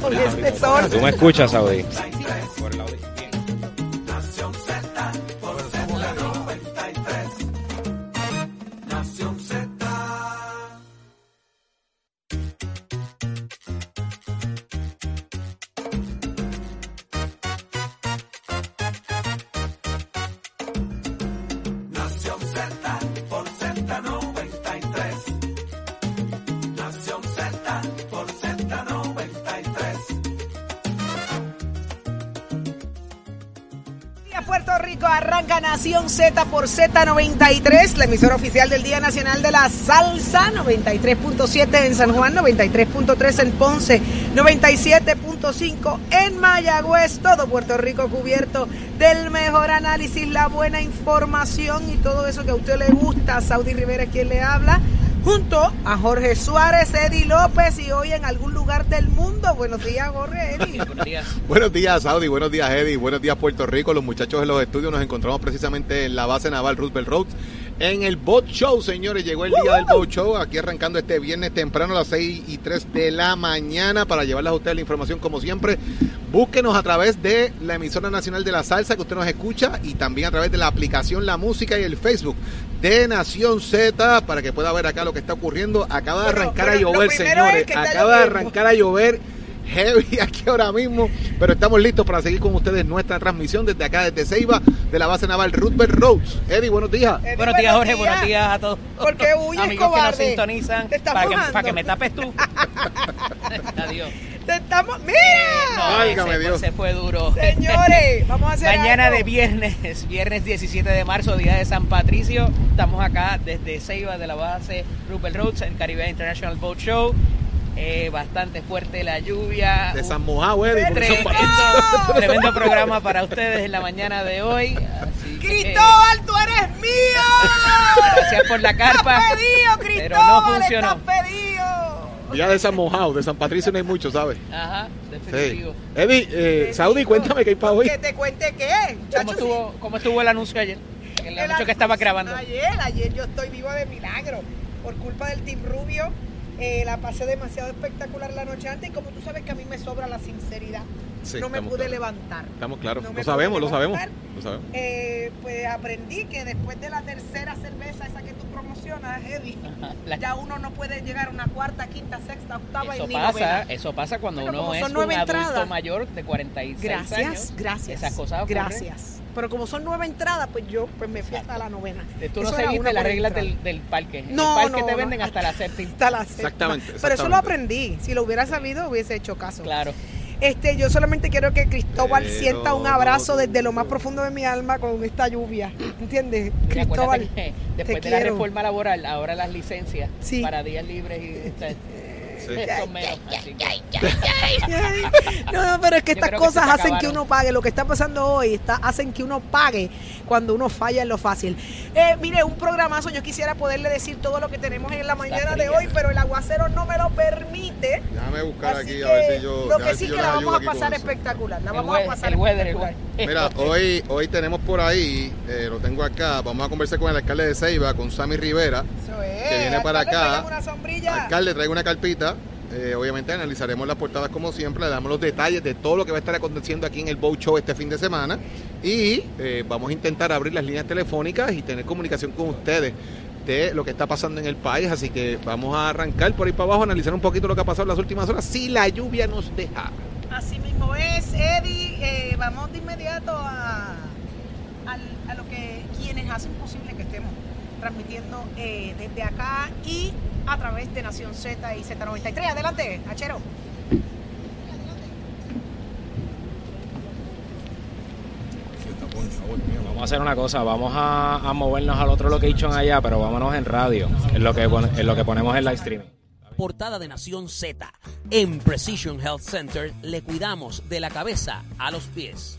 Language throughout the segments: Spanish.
Con este sol. ¿Tú me escuchas, Saudi? Puerto Rico arranca Nación Z por Z93, la emisora oficial del Día Nacional de la Salsa, 93.7 en San Juan, 93.3 en Ponce, 97.5 en Mayagüez, todo Puerto Rico cubierto del mejor análisis, la buena información y todo eso que a usted le gusta. Saudi Rivera es quien le habla. Junto a Jorge Suárez, Eddie López y hoy en algún lugar del mundo. Buenos días, Jorge, Eddie. Buenos días, Saudi. Buenos días, Eddie. Buenos días, Puerto Rico. Los muchachos de los estudios nos encontramos precisamente en la base naval Roosevelt Roads. En el Boat Show, señores, llegó el día del Boat Show, aquí arrancando este viernes temprano a las 6 y 3 de la mañana para llevarles a ustedes la información como siempre. Búsquenos a través de la emisora nacional de la salsa que usted nos escucha y también a través de la aplicación La Música y el Facebook de Nación Z para que pueda ver acá lo que está ocurriendo. Acaba de Bueno, arrancar a lo llover, señores. es que está Acaba de arrancar a llover heavy aquí ahora mismo, pero estamos listos para seguir con ustedes nuestra transmisión desde acá, desde Ceiba, de la base naval Roosevelt Roads. Eddie, buenos días. Eddie, Buenos días, Jorge. Buenos días a todos. ¿Por qué huyes, Amigos que nos cobarde? sintonizan. Para que, para que me tapes tú. Adiós. Te estamos, mira, No, Válgame Dios. se fue duro. señores, vamos a hacer Mañana algo. de viernes, viernes 17 de marzo, día de San Patricio. Estamos acá desde Ceiba de la base Rupert Roads, en Caribe International Boat Show. Eh, bastante fuerte la lluvia. De San Mojado, Eddie. porque son Tremendo, tremendo programa para ustedes en la mañana de hoy. Así que, Cristóbal, tú eres mío. Gracias por la carpa. Pedido, Pero Cristóbal, no funcionó. Día de San Mojado, de San Patricio no hay mucho, ¿sabes? Ajá, Sí. definitivo. Eddie, eh, Saudi, cuéntame qué hay para hoy. Que te cuente qué, ¿Cómo estuvo, ¿Cómo estuvo el anuncio ayer? El, El anuncio que estaba grabando. Ayer, ayer yo estoy vivo de milagro. Por culpa del Team Rubio, eh, la pasé demasiado espectacular la noche antes y como tú sabes que a mí me sobra la sinceridad, Sí, no me pude levantar. Estamos claros. No lo sabemos, lo sabemos. Lo sabemos. Eh, pues aprendí que después de la tercera cerveza esa que tú promocionas, Eddie, La- ya uno no puede llegar a una cuarta, quinta, sexta, octava Eso y pasa, novena. eso pasa cuando Pero uno es un nueve adulto entradas. mayor de 46 Gracias, años. gracias. Esas cosas ocurren. Gracias. Pero como son nueve entradas, pues yo pues me fui hasta la novena. Eh, Tú no seguiste las reglas del, del parque. No, el parque no, te no. venden hasta la séptima. Hasta la sexta. Exactamente, Pero eso lo exactamente. aprendí. Si lo hubiera sabido, hubiese hecho caso. Claro. Este, yo solamente quiero que Cristóbal Pero sienta un abrazo desde lo más profundo de mi alma con esta lluvia. ¿Entiendes? Cristóbal. que después te de la quiero. reforma laboral, ahora las licencias Sí. para días libres y, No, no, pero es que estas que cosas hacen que uno pague. Lo que está pasando hoy está, hacen que uno pague cuando uno falla en lo fácil. Eh, mire, un programazo. Yo quisiera poderle decir todo lo que tenemos en la mañana de hoy, pero el aguacero no me lo permite. Déjame buscar Así aquí a ver si yo. lo que sí si que la vamos a pasar espectacular. La el, vamos a pasar el weather, el espectacular. Mira, hoy, hoy tenemos por ahí, eh, lo tengo acá, vamos a conversar con el alcalde de Ceiba, con Sammy Rivera. Eso es. que viene para acá. tráigame una sombrilla. Alcalde, traigo una carpita. Eh, obviamente analizaremos las portadas como siempre, le damos los detalles de todo lo que va a estar aconteciendo aquí en el Bow Show este fin de semana y eh, vamos a intentar abrir las líneas telefónicas y tener comunicación con ustedes de lo que está pasando en el país, así que vamos a arrancar por ahí para abajo, analizar un poquito lo que ha pasado en las últimas horas, si la lluvia nos deja. Así mismo es, Eddie. Eh, vamos de inmediato a, a lo que quienes hacen posible que estemos transmitiendo desde acá y a través de Nación Z y Z93. Adelante, Achero. Vamos a hacer una cosa, vamos a, a movernos al otro location allá, pero vámonos en radio, en lo que, en lo que ponemos en live streaming. Portada de Nación Z. En Precision Health Center le cuidamos de la cabeza a los pies.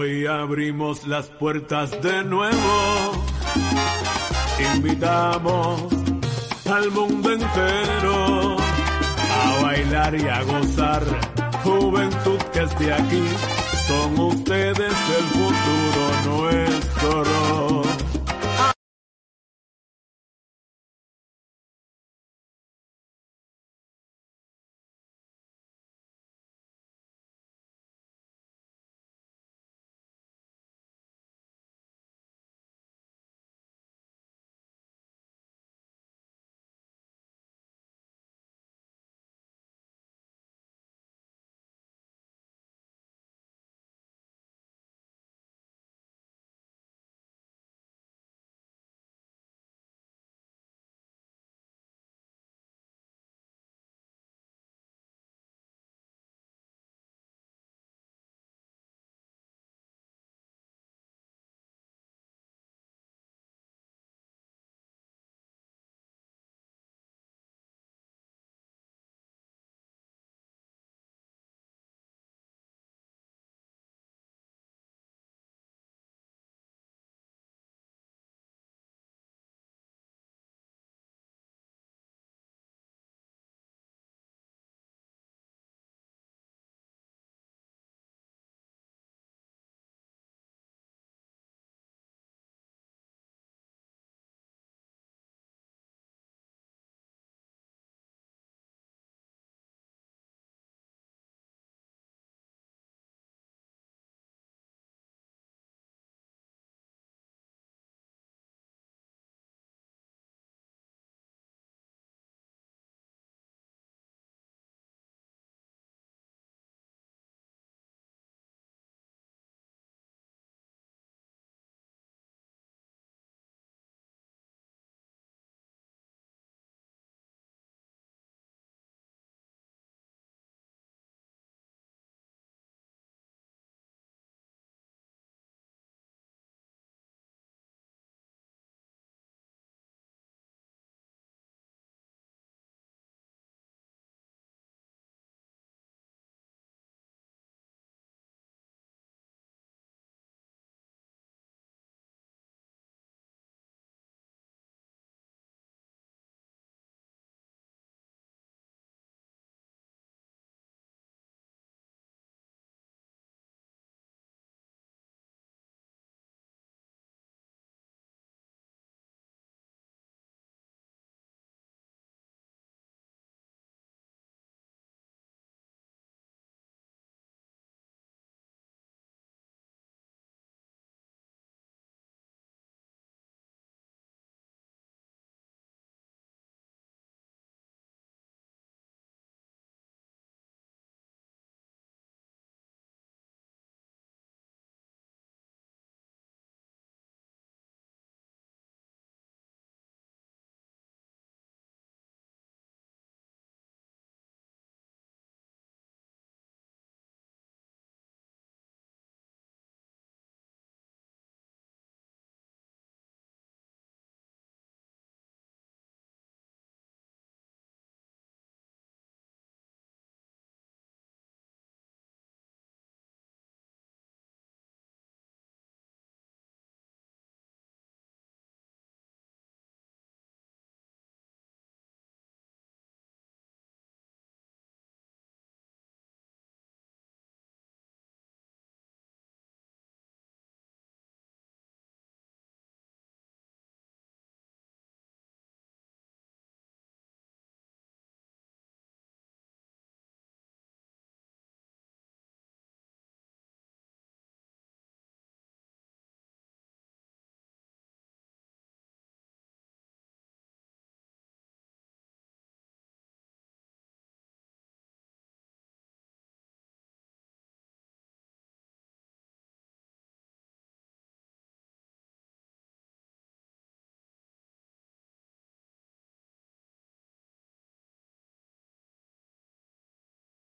Hoy abrimos las puertas de nuevo. Invitamos al mundo entero a bailar y a gozar. Juventud que esté aquí, son ustedes el futuro.